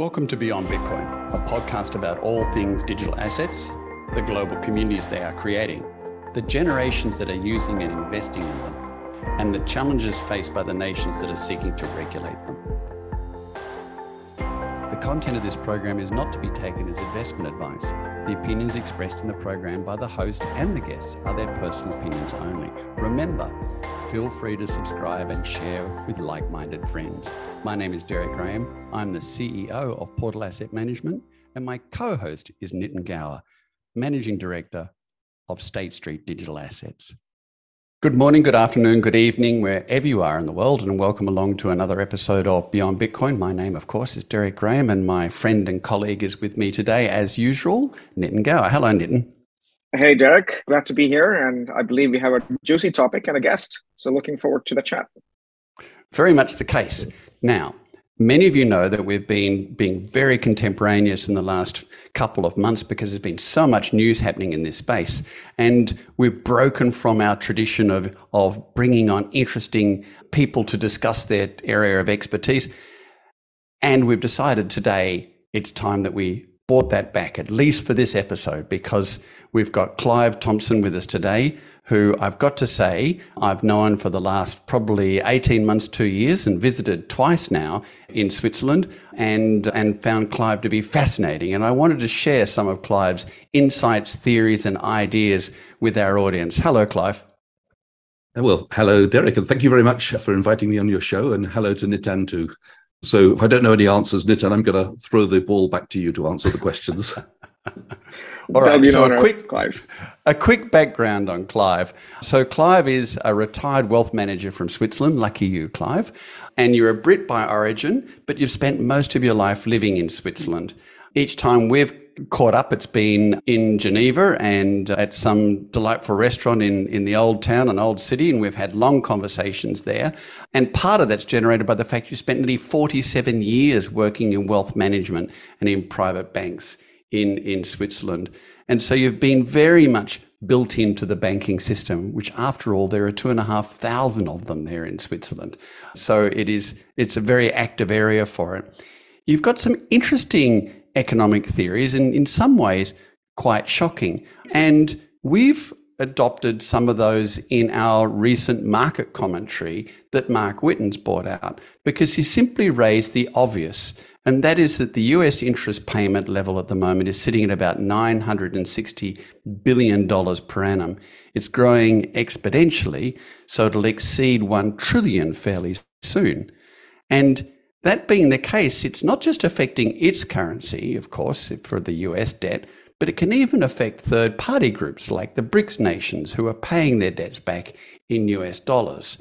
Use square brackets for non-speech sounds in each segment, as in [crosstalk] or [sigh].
Welcome to Beyond Bitcoin, a podcast about all things digital assets, the global communities they are creating, the generations that are using and investing in them, and the challenges faced by the nations that are seeking to regulate them. The content of this program is not to be taken as investment advice. The opinions expressed in the program by the host and the guests are their personal opinions only. Remember, feel free to subscribe and share with like minded friends. My name is Deryck Graham. I'm the CEO of Portal Asset Management, and my co host is Nitin Gaur, Managing Director of State Street Digital Assets. Good morning, good afternoon, good evening, wherever you are in the world, and welcome along to another episode of Beyond Bitcoin. My name, of course, is Deryck Graham, and my friend and colleague is with me today, as usual, Nitin Gaur. Hello, Nitin. Hey, Deryck. Glad to be here, and I believe we have a juicy topic and a guest. So, looking forward to the chat. Very much the case. Now, many of you know that we've been being very contemporaneous in the last couple of months because there's been so much news happening in this space. And we've broken from our tradition of, of bringing on interesting people to discuss their area of expertise. And we've decided today it's time that we brought that back, at least for this episode, because we've got Clive Thompson with us today, who I've got to say I've known for the last probably 18 months, two years, and visited twice now in Switzerland and, and found Clive to be fascinating. And I wanted to share some of Clive's insights, theories, and ideas with our audience. Hello, Clive. Well, hello, Deryck, and thank you very much for inviting me on your show. And hello to Nitin too. So if I don't know any answers, Nitin, I'm going to throw the ball back to you to answer the questions. [laughs] [laughs] All right, so a quick, Clive. a quick background on Clive. So Clive is a retired wealth manager from Switzerland. Lucky you, Clive. And you're a Brit by origin, but you've spent most of your life living in Switzerland. Each time we've caught up, it's been in Geneva and at some delightful restaurant in, in the old town, an old city, and we've had long conversations there. And part of that's generated by the fact you spent nearly 47 years working in wealth management and in private banks in, in Switzerland. And so you've been very much built into the banking system, which after all, there are two and a half thousand of them there in Switzerland. So it is, it's a very active area for it. You've got some interesting economic theories and in some ways quite shocking. And we've adopted some of those in our recent market commentary that Mark Witten's brought out because he simply raised the obvious and that is that the US interest payment level at the moment is sitting at about $960 billion per annum. It's growing exponentially, so it'll exceed 1 trillion fairly soon. And that being the case, it's not just affecting its currency, of course, for the US debt, but it can even affect third party groups like the BRICS nations who are paying their debts back in US dollars.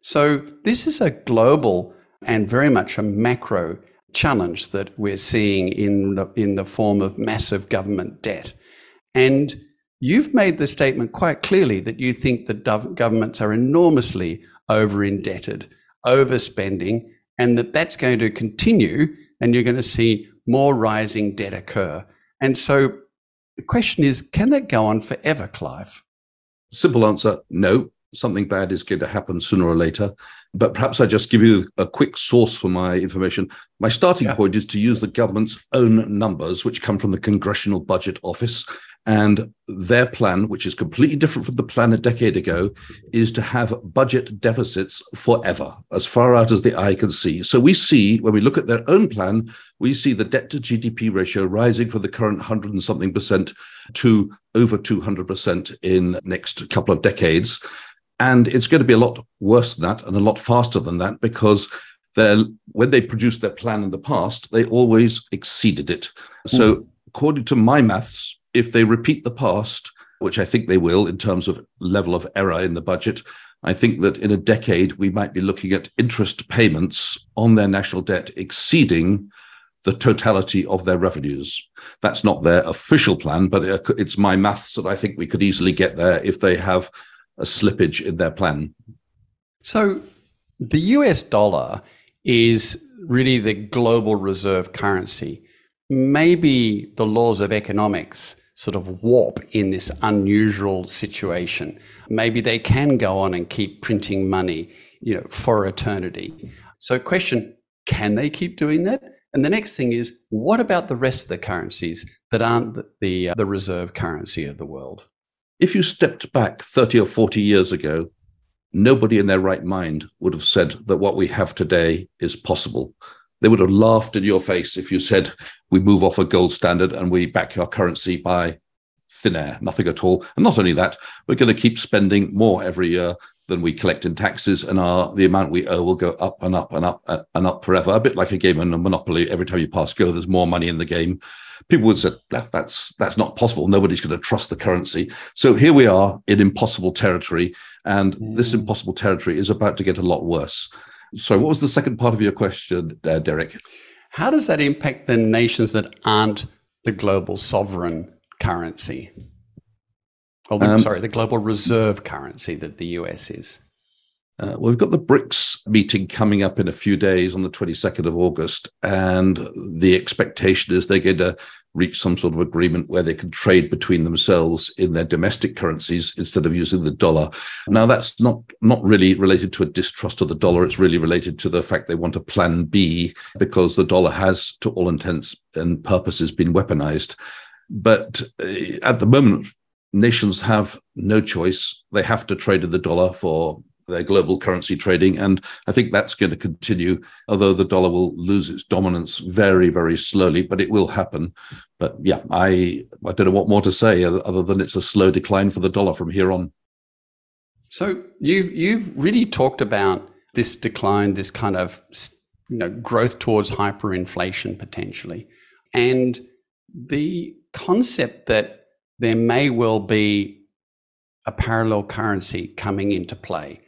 So this is a global and very much a macro challenge that we're seeing in the, in the form of massive government debt. And you've made the statement quite clearly that you think that governments are enormously over indebted, overspending, and that that's going to continue and you're going to see more rising debt occur. And so the question is can that go on forever, Clive? Simple answer no something bad is going to happen sooner or later. But perhaps I just give you a quick source for my information. My starting yeah. point is to use the government's own numbers, which come from the Congressional Budget Office. And their plan, which is completely different from the plan a decade ago, is to have budget deficits forever, as far out as the eye can see. So we see, when we look at their own plan, we see the debt to GDP ratio rising from the current 100 and something percent to over 200% in next couple of decades. And it's going to be a lot worse than that and a lot faster than that because when they produced their plan in the past, they always exceeded it. So, mm. according to my maths, if they repeat the past, which I think they will in terms of level of error in the budget, I think that in a decade, we might be looking at interest payments on their national debt exceeding the totality of their revenues. That's not their official plan, but it's my maths that I think we could easily get there if they have a slippage in their plan. So the US dollar is really the global reserve currency. Maybe the laws of economics sort of warp in this unusual situation. Maybe they can go on and keep printing money, you know, for eternity. So question, can they keep doing that? And the next thing is, what about the rest of the currencies that aren't the, the, uh, the reserve currency of the world? If you stepped back 30 or 40 years ago, nobody in their right mind would have said that what we have today is possible. They would have laughed in your face if you said, we move off a gold standard and we back our currency by thin air, nothing at all. And not only that, we're going to keep spending more every year than we collect in taxes, and our the amount we owe will go up and up and up and up forever. A bit like a game in a Monopoly. Every time you pass go, there's more money in the game. People would say that's that's not possible. Nobody's going to trust the currency. So here we are in impossible territory, and mm. this impossible territory is about to get a lot worse. So, what was the second part of your question, uh, Deryck? How does that impact the nations that aren't the global sovereign currency? Oh, um, sorry, the global reserve currency that the US is. Uh, well, we've got the BRICS meeting coming up in a few days on the 22nd of August, and the expectation is they're going to reach some sort of agreement where they can trade between themselves in their domestic currencies instead of using the dollar. Now, that's not not really related to a distrust of the dollar. It's really related to the fact they want a plan B because the dollar has, to all intents and purposes, been weaponized. But uh, at the moment, nations have no choice. They have to trade in the dollar for their global currency trading. And I think that's going to continue, although the dollar will lose its dominance very, very slowly, but it will happen. But yeah, I, I don't know what more to say other than it's a slow decline for the dollar from here on. So you've, you've really talked about this decline, this kind of you know, growth towards hyperinflation potentially. And the concept that there may well be a parallel currency coming into play,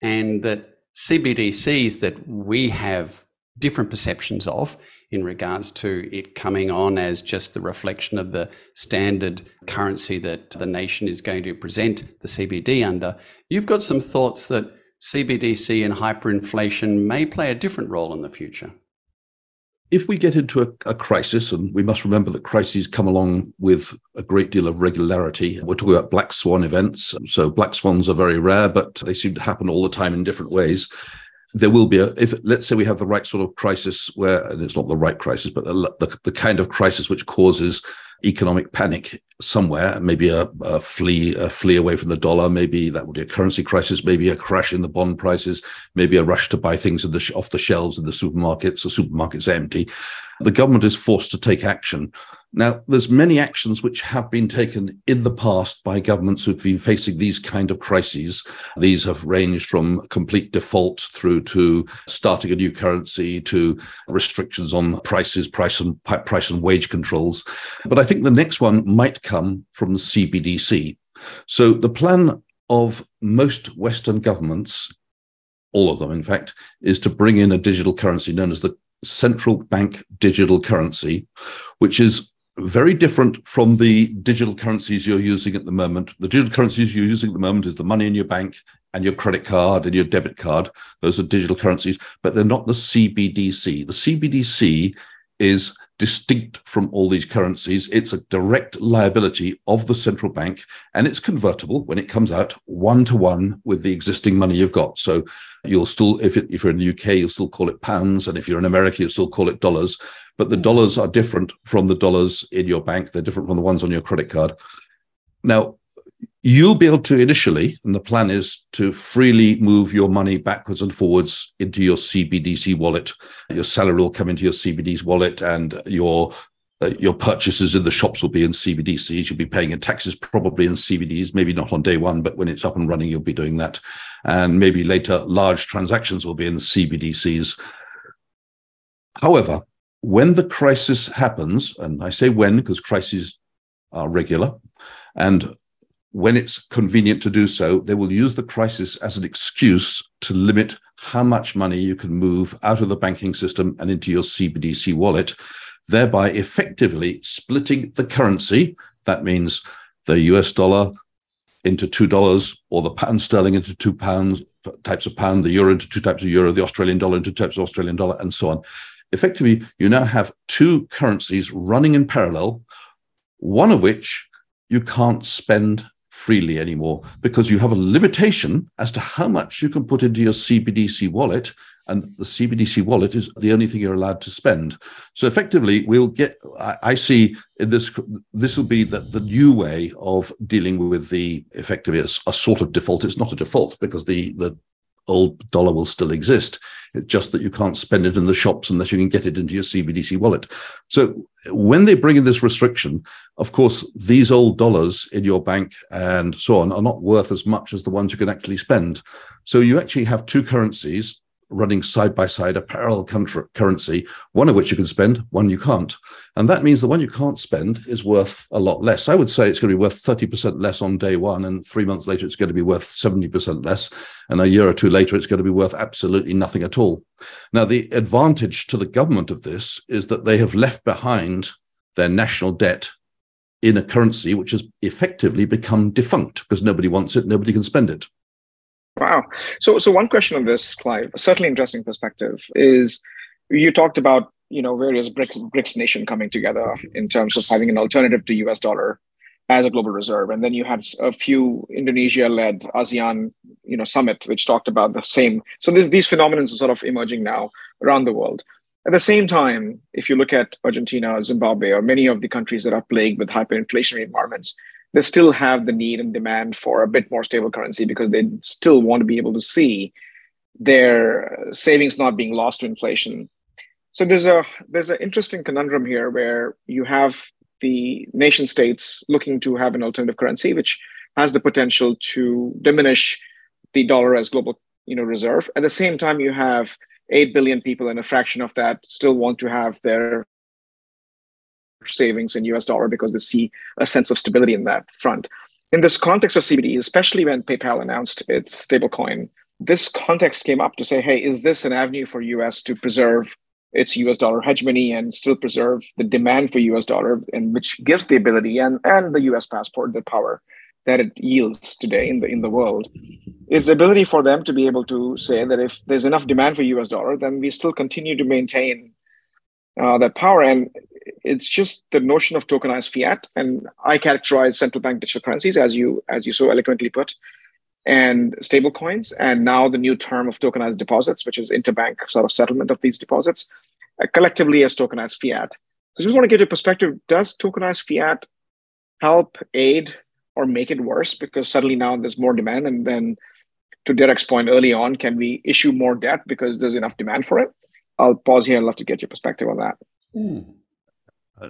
and that CBDCs that we have different perceptions of in regards to it coming on as just the reflection of the standard currency that the nation is going to present the CBD under. You've got some thoughts that CBDC and hyperinflation may play a different role in the future if we get into a, a, crisis, and we must remember that crises come along with a great deal of regularity, we're talking about black swan events. So black swans are very rare, but they seem to happen all the time in different ways. There will be a, if let's say we have the right sort of crisis where, and it's not the right crisis, but the, the, the kind of crisis which causes economic panic somewhere, maybe a, a, flee a flee away from the dollar, maybe that would be a currency crisis, maybe a crash in the bond prices, maybe a rush to buy things the, off the shelves in the supermarkets. The supermarket's empty. The government is forced to take action. Now, there's many actions which have been taken in the past by governments who've been facing these kind of crises. These have ranged from complete default through to starting a new currency to restrictions on prices, price and price and wage controls. But I think the next one might come from the CBDC. So the plan of most Western governments, all of them, in fact, is to bring in a digital currency known as the central bank digital currency, which is very different from the digital currencies you're using at the moment. The digital currencies you're using at the moment is the money in your bank and your credit card and your debit card. Those are digital currencies, but they're not the CBDC. The CBDC is distinct from all these currencies. It's a direct liability of the central bank and it's convertible when it comes out one to one with the existing money you've got. So you'll still, if, it, if you're in the UK, you'll still call it pounds. And if you're in America, you'll still call it dollars. But the dollars are different from the dollars in your bank. They're different from the ones on your credit card. Now, you'll be able to initially, and the plan is to freely move your money backwards and forwards into your CBDC wallet. Your salary will come into your CBDC wallet, and your uh, your purchases in the shops will be in CBDCs. You'll be paying your taxes probably in CBDs, maybe not on day one, but when it's up and running, you'll be doing that. And maybe later, large transactions will be in CBDCs. However, when the crisis happens, and I say when because crises are regular, and when it's convenient to do so, they will use the crisis as an excuse to limit how much money you can move out of the banking system and into your CBDC wallet, thereby effectively splitting the currency. That means the US dollar into two dollars or the pound sterling into two pounds types of pound, the euro into two types of euro, the Australian dollar into two types of Australian dollar, and so on. Effectively, you now have two currencies running in parallel, one of which you can't spend freely anymore because you have a limitation as to how much you can put into your CBDC wallet and the CBDC wallet is the only thing you're allowed to spend. So effectively, we'll get. I, I see in this this will be the, the new way of dealing with the effectively a, a sort of default. It's not a default because the the old dollar will still exist. It's just that you can't spend it in the shops unless you can get it into your CBDC wallet. So when they bring in this restriction, of course, these old dollars in your bank and so on are not worth as much as the ones you can actually spend. So you actually have two currencies running side by side a parallel currency, one of which you can spend, one you can't. And that means the one you can't spend is worth a lot less. I would say it's going to be worth 30% less on day one, and three months later, it's going to be worth 70% less. And a year or two later, it's going to be worth absolutely nothing at all. Now, the advantage to the government of this is that they have left behind their national debt in a currency which has effectively become defunct because nobody wants it, nobody can spend it. Wow. So, so one question on this, Clive, certainly interesting perspective is you talked about you know various BRICS, BRICS nation coming together in terms of having an alternative to US dollar as a global reserve, and then you had a few Indonesia-led ASEAN you know summit which talked about the same. So this, these phenomena are sort of emerging now around the world. At the same time, if you look at Argentina, Zimbabwe, or many of the countries that are plagued with hyperinflationary environments, they still have the need and demand for a bit more stable currency because they still want to be able to see their savings not being lost to inflation. So there's a there's an interesting conundrum here where you have the nation states looking to have an alternative currency, which has the potential to diminish the dollar as global you know reserve. At the same time, you have eight billion people, and a fraction of that still want to have their savings in US dollar because they see a sense of stability in that front. In this context of CBD, especially when PayPal announced its stablecoin, this context came up to say, hey, is this an avenue for US to preserve its US dollar hegemony and still preserve the demand for US dollar, and which gives the ability and, and the US passport the power that it yields today in the in the world is the ability for them to be able to say that if there's enough demand for US dollar, then we still continue to maintain uh, that power. And it's just the notion of tokenized fiat. And I characterize central bank digital currencies as you as you so eloquently put, and stable coins, and now the new term of tokenized deposits, which is interbank sort of settlement of these deposits, uh, collectively as tokenized fiat. So I just want to get your perspective. Does tokenized fiat help aid or make it worse because suddenly now there's more demand and then to Deryck's point early on, can we issue more debt because there's enough demand for it? I'll pause here. I'd love to get your perspective on that. Mm.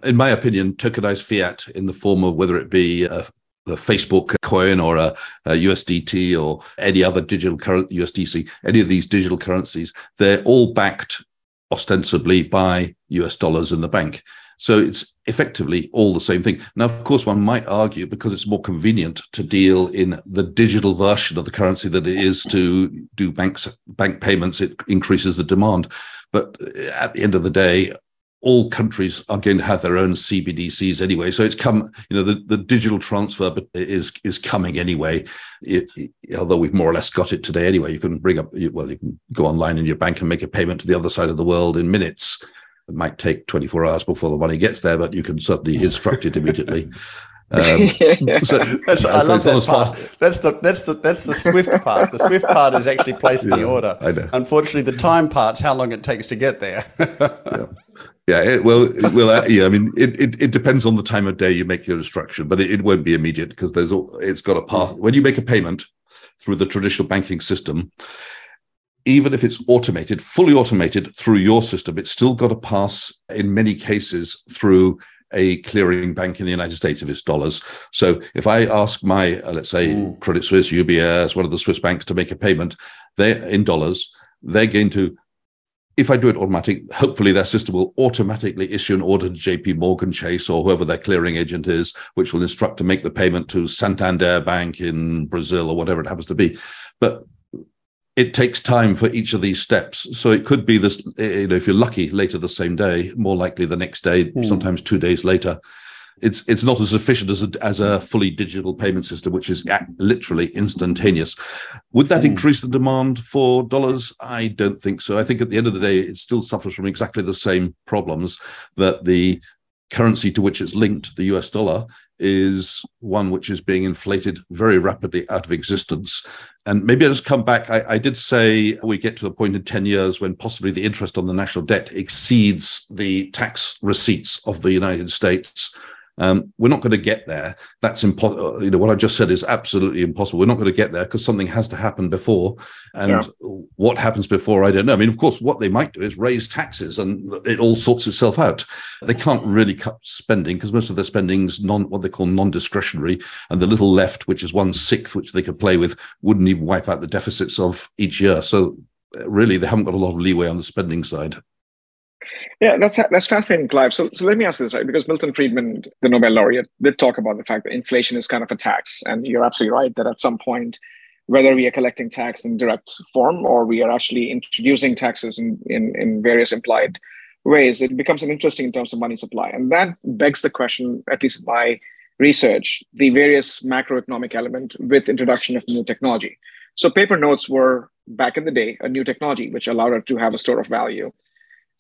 In my opinion, tokenized fiat in the form of whether it be a, the Facebook coin or a, a, USDT or any other digital currency, USDC, any of these digital currencies, they're all backed ostensibly by US dollars in the bank. So it's effectively all the same thing. Now, of course, one might argue because it's more convenient to deal in the digital version of the currency than it is to do banks bank payments, it increases the demand. But uh, at the end of the day, all countries are going to have their own CBDCs anyway. So it's come, you know, the, the digital transfer is is coming anyway. It, it, although we've more or less got it today anyway. You can bring up, well, you can go online in your bank and make a payment to the other side of the world in minutes. It might take 24 hours before the money gets there, but you can certainly instruct it immediately. [laughs] Um, [laughs] so, that's, I love that part. That's the that's the that's the Swift part. The Swift part is actually placing yeah, the order. Unfortunately, the time part's how long it takes to get there. [laughs] yeah. Yeah, it, well, well, uh, yeah. I mean, it, it, it depends on the time of day you make your instruction, but it, it won't be immediate because there's it's got a path. When you make a payment through the traditional banking system, even if it's automated, fully automated through your system, it's still got to pass in many cases through a clearing bank in the United States if it's dollars. So if I ask my, uh, let's say, mm. Credit Suisse, UBS, one of the Swiss banks to make a payment, they're in dollars. They're going to, if I do it automatic, hopefully their system will automatically issue an order to JP Morgan Chase or whoever their clearing agent is, which will instruct to make the payment to Santander Bank in Brazil or whatever it happens to be. But it takes time for each of these steps. So it could be this, you know, if you're lucky, later the same day, more likely the next day, mm. sometimes two days later. It's it's not as efficient as a, as a fully digital payment system, which is literally instantaneous. Would that mm. increase the demand for dollars? I don't think so. I think at the end of the day, it still suffers from exactly the same problems that the currency to which it's linked, the US dollar, is one which is being inflated very rapidly out of existence. And maybe I'll just come back. I, I, did say we get to a point in 10 years when possibly the interest on the national debt exceeds the tax receipts of the United States. Um, we're not going to get there. That's impossible. You know, what I just said is absolutely impossible. We're not going to get there because something has to happen before. And yeah. what happens before, I don't know. I mean, of course, what they might do is raise taxes and it all sorts itself out. They can't really cut spending because most of their spending's non, what they call non-discretionary. And the little left, which is one sixth, which they could play with, wouldn't even wipe out the deficits of each year. So really, they haven't got a lot of leeway on the spending side. Yeah, that's that's fascinating, Clive. So, so let me ask this, right? Because Milton Friedman, the Nobel laureate, did talk about the fact that inflation is kind of a tax, and you're absolutely right that at some point, whether we are collecting tax in direct form or we are actually introducing taxes in in, in various implied ways, it becomes an interesting in terms of money supply, and that begs the question, at least by research, the various macroeconomic element with introduction of new technology. So paper notes were back in the day a new technology which allowed it to have a store of value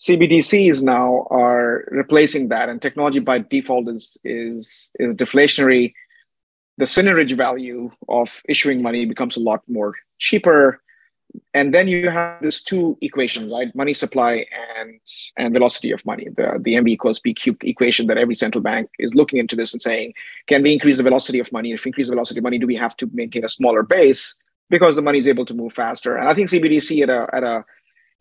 CBDCs now are replacing that, and technology by default is is is deflationary. The synergy value of issuing money becomes a lot more cheaper, and then you have this two equations, right? Money supply and and velocity of money. The the MV equals PQ equation that every central bank is looking into this and saying, can we increase the velocity of money? If we increase the velocity of money, do we have to maintain a smaller base because the money is able to move faster? And I think CBDC at a at a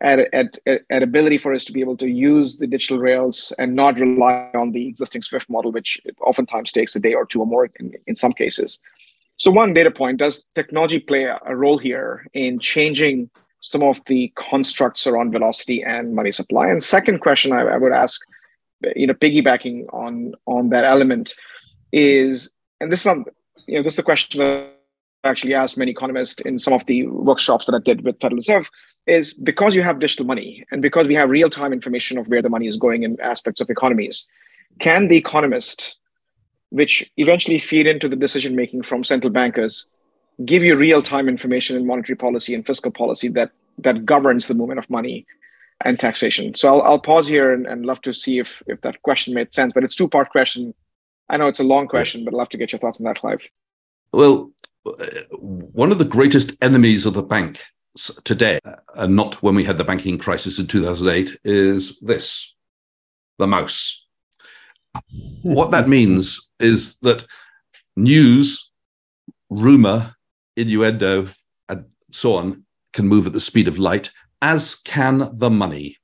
at, at, at ability for us to be able to use the digital rails and not rely on the existing Swift model, which oftentimes takes a day or two or more in, in some cases. So, one data point does technology play a, role here in changing some of the constructs around velocity and money supply? And second question I, I would ask, you know, piggybacking on on that element is, and this is not, you know, this is a question that actually asked many economists in some of the workshops that I did with Federal Reserve is because you have digital money and because we have real time information of where the money is going in aspects of economies, can the economist, which eventually feed into the decision making from central bankers, give you real time information in monetary policy and fiscal policy that that governs the movement of money and taxation? So I'll, I'll pause here and, and love to see if if that question made sense. But it's two part question. I know it's a long question, but I'd love to get your thoughts on that, Clive. Well, one of the greatest enemies of the bank today, uh, and not when we had the banking crisis in 2008, is this the mouse. what that [laughs] means is that news, rumor, innuendo, and so on can move at the speed of light, as can the money.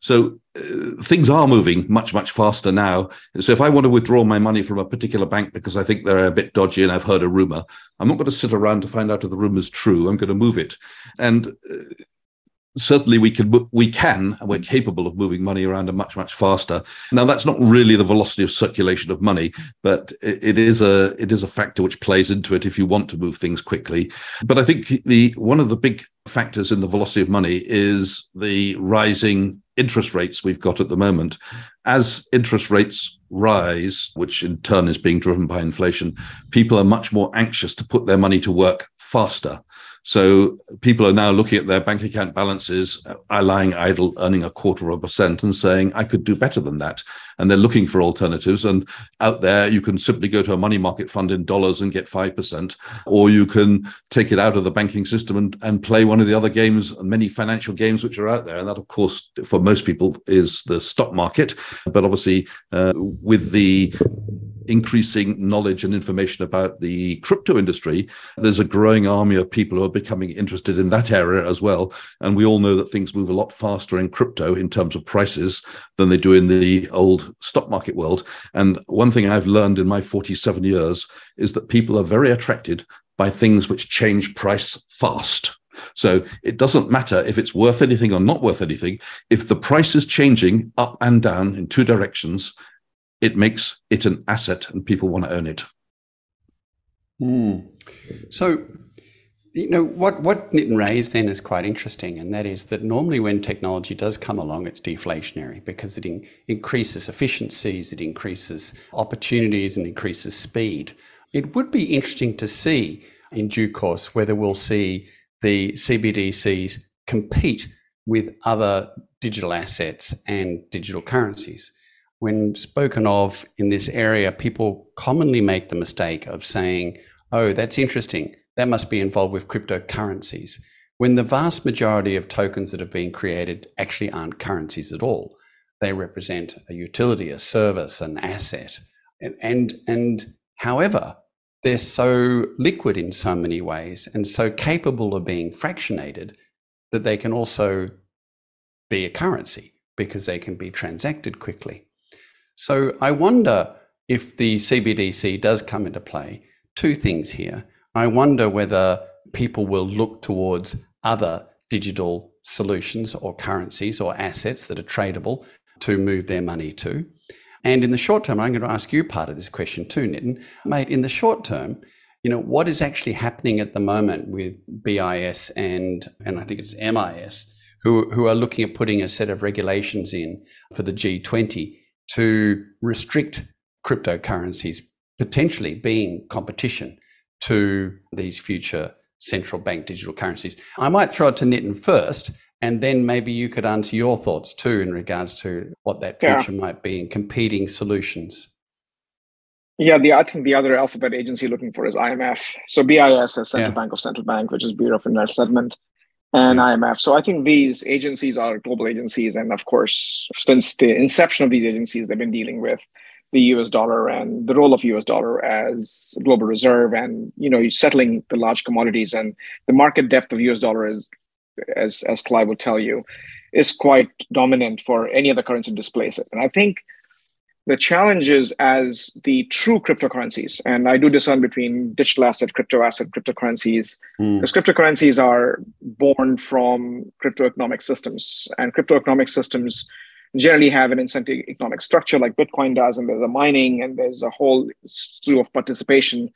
So uh, things are moving much, much faster now. So if I want to withdraw my money from a particular bank because I think they're a bit dodgy and I've heard a rumor, I'm not going to sit around to find out if the rumor is true. I'm going to move it. And uh, certainly we can we can and we're capable of moving money around and much much faster now that's not really the velocity of circulation of money but it is a it is a factor which plays into it if you want to move things quickly but i think the one of the big factors in the velocity of money is the rising interest rates we've got at the moment. As interest rates rise which in turn is being driven by inflation people are much more anxious to put their money to work faster so people are now looking at their bank account balances, uh, lying idle, earning a quarter of a percent, and saying, I could do better than that. And they're looking for alternatives. And out there, you can simply go to a money market fund in dollars and get 5%, or you can take it out of the banking system and, and play one of the other games, many financial games which are out there. And that, of course, for most people is the stock market. But obviously, uh, with the increasing knowledge and information about the crypto industry, there's a growing army of people who are becoming interested in that area as well. And we all know that things move a lot faster in crypto in terms of prices than they do in the old stock market world. And one thing I've learned in my 47 years is that people are very attracted by things which change price fast. So it doesn't matter if it's worth anything or not worth anything. If the price is changing up and down in two directions, it makes it an asset and people want to own it. Mm. So, you know, what, what Nitin raised then is quite interesting, and that is that normally when technology does come along, it's deflationary because it in, increases efficiencies, it increases opportunities, and increases speed. It would be interesting to see in due course whether we'll see the CBDCs compete with other digital assets and digital currencies when spoken of in this area, people commonly make the mistake of saying, oh, that's interesting. That must be involved with cryptocurrencies, when the vast majority of tokens that have been created actually aren't currencies at all. They represent a utility, a service, an asset. And, and, and however, they're so liquid in so many ways and so capable of being fractionated that they can also be a currency because they can be transacted quickly. So I wonder if the CBDC does come into play, two things here. I wonder whether people will look towards other digital solutions or currencies or assets that are tradable to move their money to. And in the short term, I'm going to ask you part of this question too, Nitin. Mate, in the short term, you know, what is actually happening at the moment with BIS and and I think it's MIS, who, who are looking at putting a set of regulations in for the G20 to restrict cryptocurrencies potentially being competition to these future central bank digital currencies. I might throw it to Nitin first, and then maybe you could answer your thoughts too in regards to what that future yeah. might be in competing solutions. Yeah, the I think the other alphabet agency looking for is IMF. So BIS is Central yeah. Bank of Central Bank, which is Bureau of International Settlement, and. IMF. So I think these agencies are global agencies, and of course, since the inception of these agencies, they've been dealing with the US dollar and the role of US dollar as global reserve and you know settling the large commodities and the market depth of US dollar is as as Clive would tell you is quite dominant for any other currency to displace it. And I think the challenge is as the true cryptocurrencies, and I do discern between digital asset, crypto asset, cryptocurrencies, mm. because cryptocurrencies are born from crypto economic systems, and crypto economic systems generally have an incentive economic structure like Bitcoin does, and there's a mining and there's a whole slew of participation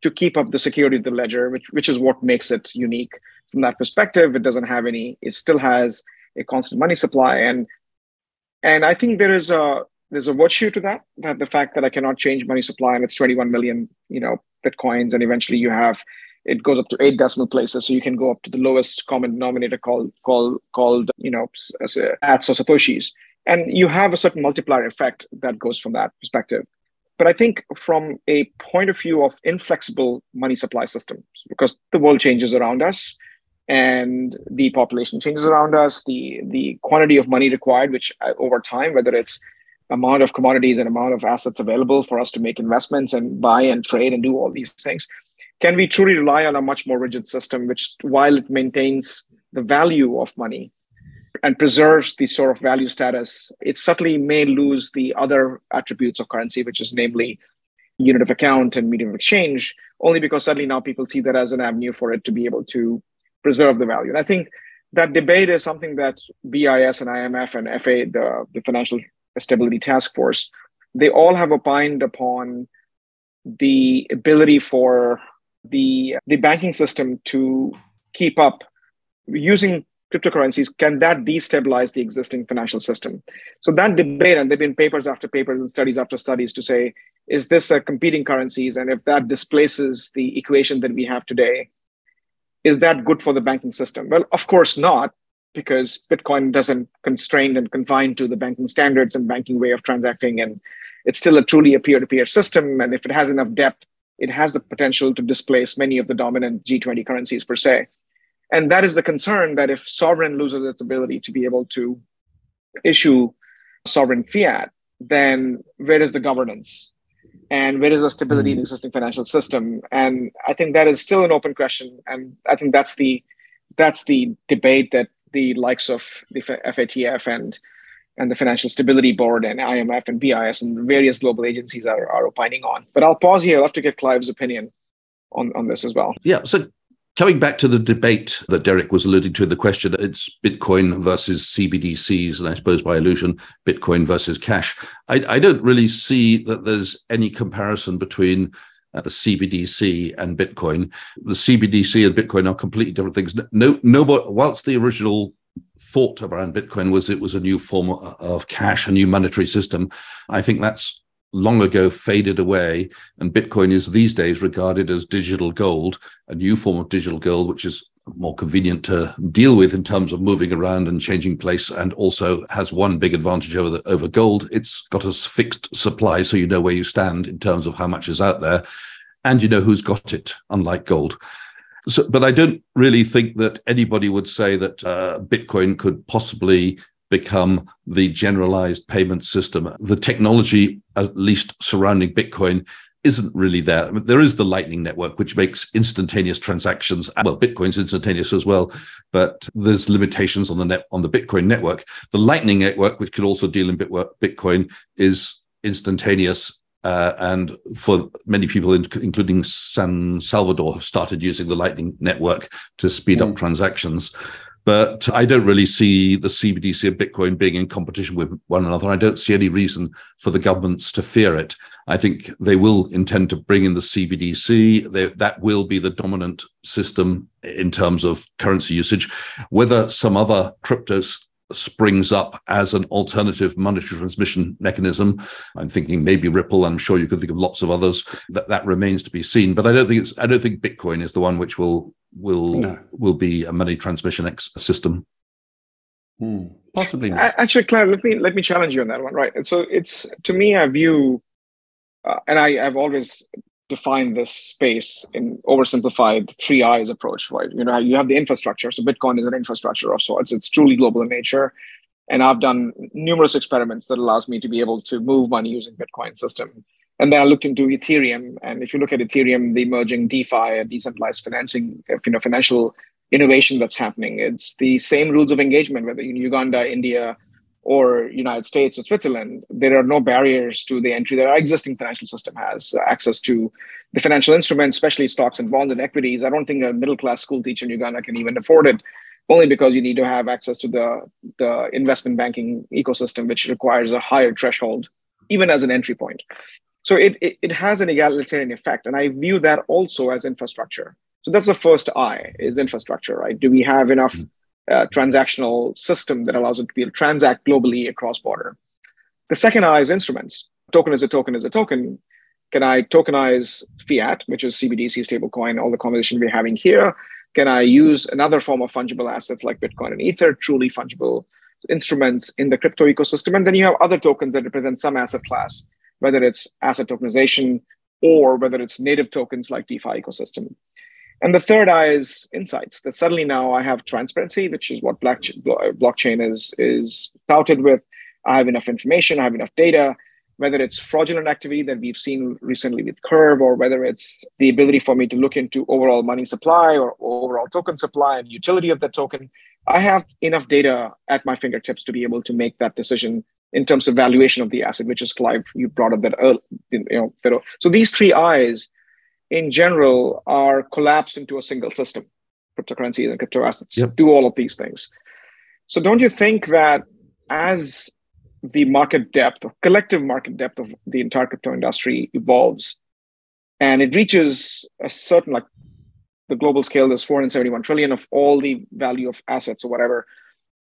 to keep up the security of the ledger, which which is what makes it unique from that perspective. It doesn't have any. It still has a constant money supply, and and I think there is a there's a virtue to that. That the fact that I cannot change money supply, and it's 21 million, you know, bitcoins, and eventually you have it goes up to eight decimal places, so you can go up to the lowest common denominator called called called you know sats or satoshis and you have a certain multiplier effect that goes from that perspective. But I think from a point of view of inflexible money supply systems, because the world changes around us and the population changes around us, the, the quantity of money required, which uh, over time, whether it's amount of commodities and amount of assets available for us to make investments and buy and trade and do all these things, can we truly rely on a much more rigid system, which while it maintains the value of money, and preserves the sort of value status, it subtly may lose the other attributes of currency, which is namely unit of account and medium of exchange, only because suddenly now people see that as an avenue for it to be able to preserve the value. And I think that debate is something that BIS and IMF and FA, the, the Financial Stability Task Force, they all have opined upon the ability for the, the banking system to keep up using cryptocurrencies, can that destabilize the existing financial system? So that debate, and there've been papers after papers and studies after studies to say, is this a competing currencies? And if that displaces the equation that we have today, is that good for the banking system? Well, of course not, because Bitcoin doesn't constrain and confine to the banking standards and banking way of transacting. And it's still a truly a peer-to-peer system. And if it has enough depth, it has the potential to displace many of the dominant G20 currencies per se. And that is the concern that if sovereign loses its ability to be able to issue sovereign fiat, then where is the governance? And where is the stability mm-hmm. in the existing financial system? And I think that is still an open question. And I think that's the that's the debate that the likes of the FATF and and the Financial Stability Board and IMF and BIS and various global agencies are, are opining on. But I'll pause here. I'd love to get Clive's opinion on, on this as well. Yeah. So Coming back to the debate that Deryck was alluding to the question, it's Bitcoin versus CBDCs, and I suppose by illusion, Bitcoin versus cash. I, I don't really see that there's any comparison between uh, the CBDC and Bitcoin. The CBDC and Bitcoin are completely different things. No, no, whilst the original thought around Bitcoin was it was a new form of cash, a new monetary system, I think that's long ago faded away, and Bitcoin is these days regarded as digital gold, a new form of digital gold, which is more convenient to deal with in terms of moving around and changing place, and also has one big advantage over the, over gold. It's got a fixed supply, so you know where you stand in terms of how much is out there, and you know who's got it. Unlike gold. So, but I don't really think that anybody would say that uh, Bitcoin could possibly become the generalized payment system. The technology, at least surrounding Bitcoin, isn't really there. I mean, there is the Lightning Network, which makes instantaneous transactions. Well, Bitcoin's instantaneous as well, but there's limitations on the net on the Bitcoin network. The Lightning Network, which can also deal in Bitcoin, is instantaneous. Uh, and for many people, including San Salvador, have started using the Lightning Network to speed mm. up transactions. But I don't really see the CBDC and Bitcoin being in competition with one another. I don't see any reason for the governments to fear it. I think they will intend to bring in the CBDC. They, that will be the dominant system in terms of currency usage. Whether some other cryptos springs up as an alternative monetary transmission mechanism. I'm thinking maybe Ripple. I'm sure you could think of lots of others. That that remains to be seen. But I don't think it's. I don't think Bitcoin is the one which will will no. will be a money transmission ex- system. Hmm. Possibly. Not. Actually, Clive, let me let me challenge you on that one. Right. And so it's to me, I view, uh, and I've always defined this space in oversimplified three eyes approach. Right. You know, you have the infrastructure. So Bitcoin is an infrastructure of sorts. It's truly global in nature. And I've done numerous experiments that allows me to be able to move money using Bitcoin system and then I looked into Ethereum. And if you look at Ethereum, the emerging DeFi, and decentralized financing, you know, financial innovation that's happening, it's the same rules of engagement, whether in Uganda, India, or United States or Switzerland, there are no barriers to the entry that our existing financial system has access to the financial instruments, especially stocks and bonds and equities. I don't think a middle class school teacher in Uganda can even afford it, only because you need to have access to the, the investment banking ecosystem, which requires a higher threshold, even as an entry point. So it, it, it has an egalitarian effect. And I view that also as infrastructure. So that's the first I is infrastructure, right? Do we have enough mm-hmm. Uh, transactional system that allows it to be able to transact globally across border? The second I is instruments. Token is a token is a token. Can I tokenize fiat, which is CBDC stablecoin, all the conversation we're having here? Can I use another form of fungible assets like Bitcoin and Ether, truly fungible instruments in the crypto ecosystem? And then you have other tokens that represent some asset class whether it's asset tokenization or whether it's native tokens like DeFi ecosystem. And the third I is insights. That suddenly now I have transparency, which is what blockchain is is touted with. I have enough information. I have enough data. Whether it's fraudulent activity that we've seen recently with Curve, or whether it's the ability for me to look into overall money supply or overall token supply and utility of that token, I have enough data at my fingertips to be able to make that decision in terms of valuation of the asset, which is Clive, you brought up that early, you know, so these three I's in general are collapsed into a single system. Cryptocurrencies and crypto assets yep. do all of these things. So don't you think that as the market depth, or collective market depth of the entire crypto industry evolves and it reaches a certain like the global scale, there's 471 trillion of all the value of assets or whatever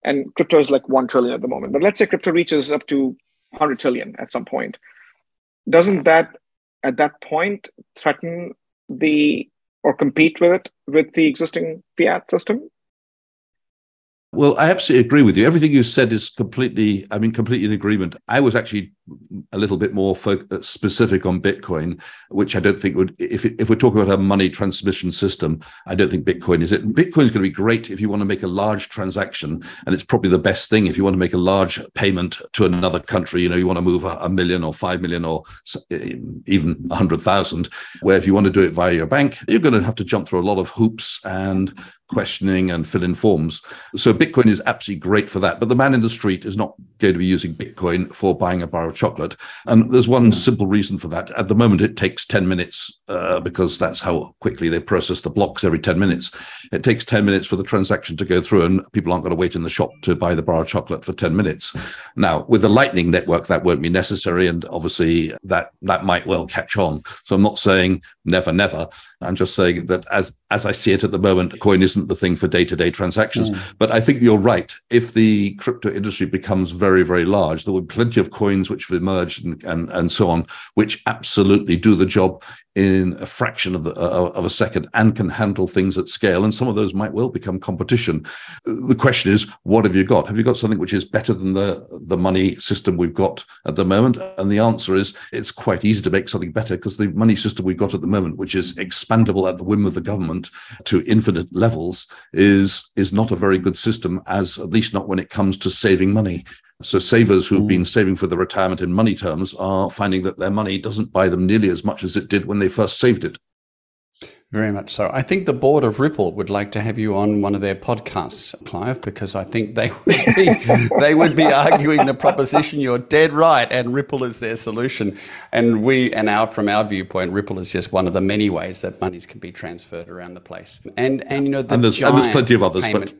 and crypto is like 1 trillion at the moment but let's say crypto reaches up to 100 trillion at some point doesn't that at that point threaten the or compete with it with the existing fiat system well, I absolutely agree with you. Everything you said is completely, I mean, completely in agreement. I was actually a little bit more uh, specific on Bitcoin, which I don't think would, if, if we're talking about a money transmission system, I don't think Bitcoin is it. Bitcoin is going to be great if you want to make a large transaction. And it's probably the best thing if you want to make a large payment to another country. You know, you want to move a, a million or five million or even a hundred thousand, where if you want to do it via your bank, you're going to have to jump through a lot of hoops and questioning and fill in forms. So Bitcoin is absolutely great for that. But the man in the street is not going to be using Bitcoin for buying a bar of chocolate. And there's one simple reason for that. At the moment, it takes 10 minutes uh, because that's how quickly they process the blocks every 10 minutes. It takes 10 minutes for the transaction to go through, and people aren't going to wait in the shop to buy the bar of chocolate for 10 minutes. Now, with the Lightning Network, that won't be necessary. And obviously, that, that might well catch on. So I'm not saying never, never. I'm just saying that as as I see it at the moment, coin isn't the thing for day to day transactions. Mm. But I think you're right. If the crypto industry becomes very, very large, there will be plenty of coins which have emerged and, and, and so on, which absolutely do the job in a fraction of, the, uh, of a second and can handle things at scale. And some of those might well become competition. The question is, what have you got? Have you got something which is better than the, the money system we've got at the moment? And the answer is it's quite easy to make something better because the money system we've got at the moment, which is expandable at the whim of the government to infinite levels, is, is not a very good system, as at least not when it comes to saving money. So savers who've mm. been saving for the retirement in money terms are finding that their money doesn't buy them nearly as much as it did when they first saved it. Very much so. I think the board of Ripple would like to have you on one of their podcasts, Clive, because I think they [laughs] would be they would be arguing the proposition you're dead right, and Ripple is their solution. And we and our from our viewpoint, Ripple is just one of the many ways that monies can be transferred around the place. And and you know the and there's, and there's plenty of others, payment,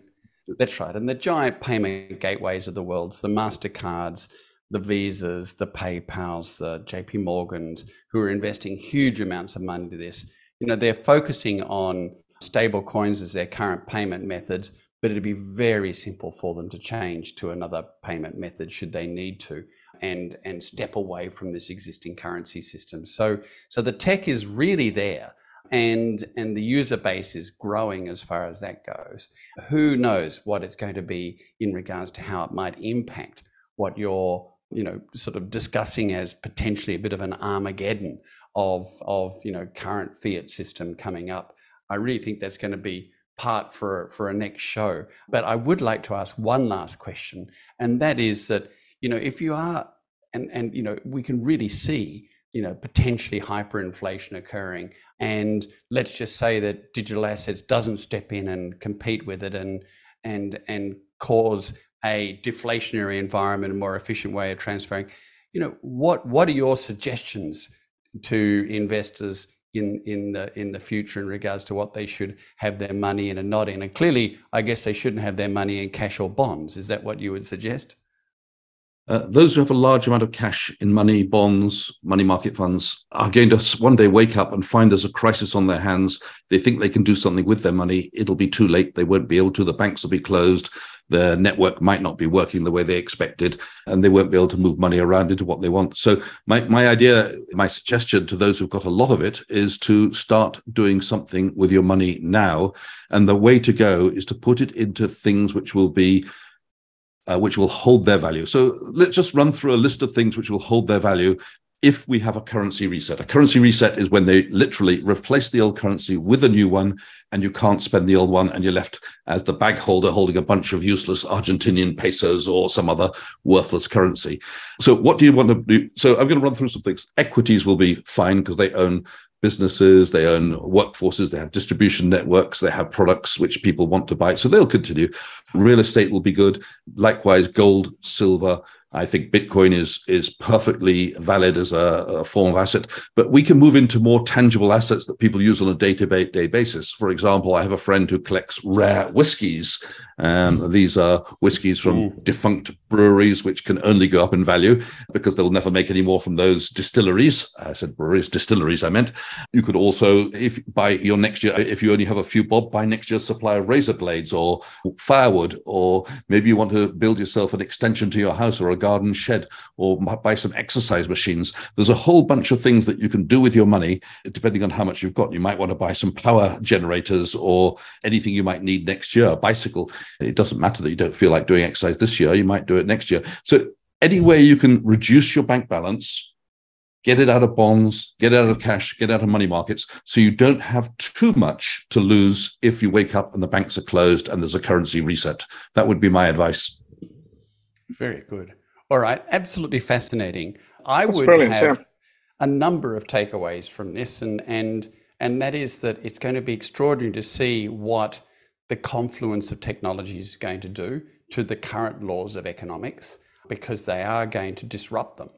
but that's right. And the giant payment gateways of the world, the MasterCards, the Visas, the PayPals, the JP Morgans, who are investing huge amounts of money to this, you know, they're focusing on stable coins as their current payment methods, but it'd be very simple for them to change to another payment method should they need to and and step away from this existing currency system. So so the tech is really there and and the user base is growing as far as that goes who knows what it's going to be in regards to how it might impact what you're you know sort of discussing as potentially a bit of an armageddon of of you know current fiat system coming up. I really think that's going to be part for for a next show. But i would like to ask one last question and that is that you know if you are and and you know we can really see you know potentially hyperinflation occurring and let's just say that digital assets doesn't step in and compete with it and and and cause a deflationary environment a more efficient way of transferring you know what what are your suggestions to investors in in the in the future in regards to what they should have their money in and not in. And clearly i guess they shouldn't have their money in cash or bonds. Is that what you would suggest uh, those who have a large amount of cash in money, bonds, money market funds are going to one day wake up and find there's a crisis on their hands. They think they can do something with their money. It'll be too late. They won't be able to. The banks will be closed. Their network might not be working the way they expected, and they won't be able to move money around into what they want. So, my, my idea, my suggestion to those who've got a lot of it is to start doing something with your money now. And the way to go is to put it into things which will be uh, which will hold their value. So let's just run through a list of things which will hold their value if we have a currency reset. A currency reset is when they literally replace the old currency with a new one, and you can't spend the old one, and you're left as the bag holder holding a bunch of useless Argentinian pesos or some other worthless currency. So, what do you want to do? So, I'm going to run through some things. Equities will be fine because they own businesses, they own workforces, they have distribution networks, they have products which people want to buy. So they'll continue. Real estate will be good. Likewise, gold, silver, I think Bitcoin is is perfectly valid as a, a, form of asset, but we can move into more tangible assets that people use on a day to day basis. For example, I have a friend who collects rare whiskies. Um, these are whiskies from mm. defunct breweries, which can only go up in value because they'll never make any more from those distilleries. I said breweries, distilleries. I meant. You could also, if buy your next year, if you only have a few bob, buy next year's supply of razor blades or firewood, or maybe you want to build yourself an extension to your house or a garden shed or buy some exercise machines. There's a whole bunch of things that you can do with your money, depending on how much you've got. You might want to buy some power generators or anything you might need next year, a bicycle. It doesn't matter that you don't feel like doing exercise this year, you might do it next year. So, any way you can reduce your bank balance get it out of bonds, get out of cash, get out of money markets, so you don't have too much to lose if you wake up and the banks are closed and there's a currency reset. That would be my advice. Very good. All right, absolutely fascinating. I That's would have a number of takeaways from this, and and and that is that it's going to be extraordinary to see what the confluence of technology is going to do to the current laws of economics, because they are going to disrupt them.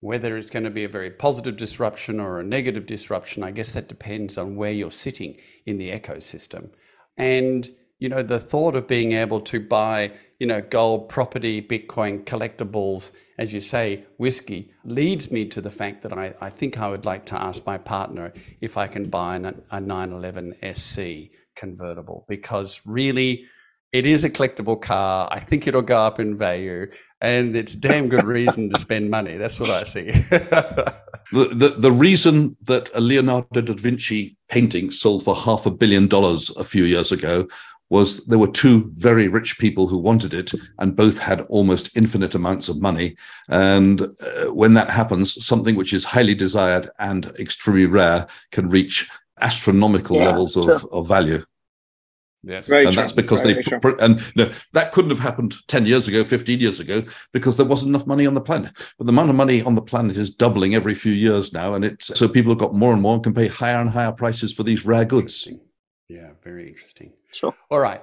Whether it's going to be a very positive disruption or a negative disruption, I guess that depends on where you're sitting in the ecosystem. And you know, the thought of being able to buy, you know, gold, property, Bitcoin, collectibles, as you say, whiskey, leads me to the fact that I, I think I would like to ask my partner if I can buy an, a 911 SC convertible because really it is a collectible car. I think it'll go up in value and it's damn good [laughs] reason to spend money. That's what I see. [laughs] the, the, the reason that a Leonardo da Vinci painting sold for half a billion dollars a few years ago was there were two very rich people who wanted it and both had almost infinite amounts of money and uh, when that happens something which is highly desired and extremely rare can reach astronomical yeah, levels of, of value Yes, Very and true. that's because Very they true. and you know, that couldn't have happened ten years ago, fifteen years ago, because there wasn't enough money on the planet. But the amount of money on the planet is doubling every few years now, and it's so people have got more and more and can pay higher and higher prices for these rare goods. Yeah, very interesting. Sure. All right.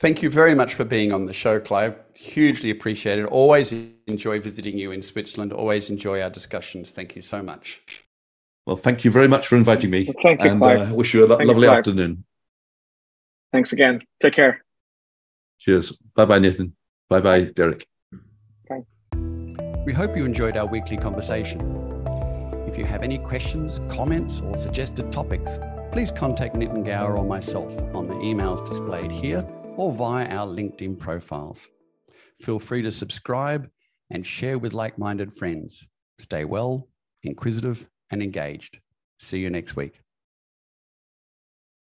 Thank you very much for being on the show, Clive. Hugely appreciated. Always enjoy visiting you in Switzerland. Always enjoy our discussions. Thank you so much. Well, thank you very much for inviting me. Well, thank you, and Clive. Uh, wish you a lo- lovely you, afternoon. Thanks again. Take care. Cheers. Bye bye, Nitin. Bye bye, Deryck. Bye. We hope you enjoyed our weekly conversation. If you have any questions, comments, or suggested topics, please contact Nitin Gaur or myself on the emails displayed here or via our LinkedIn profiles. Feel free to subscribe and share with like minded friends. Stay well, inquisitive, and engaged. See you next week.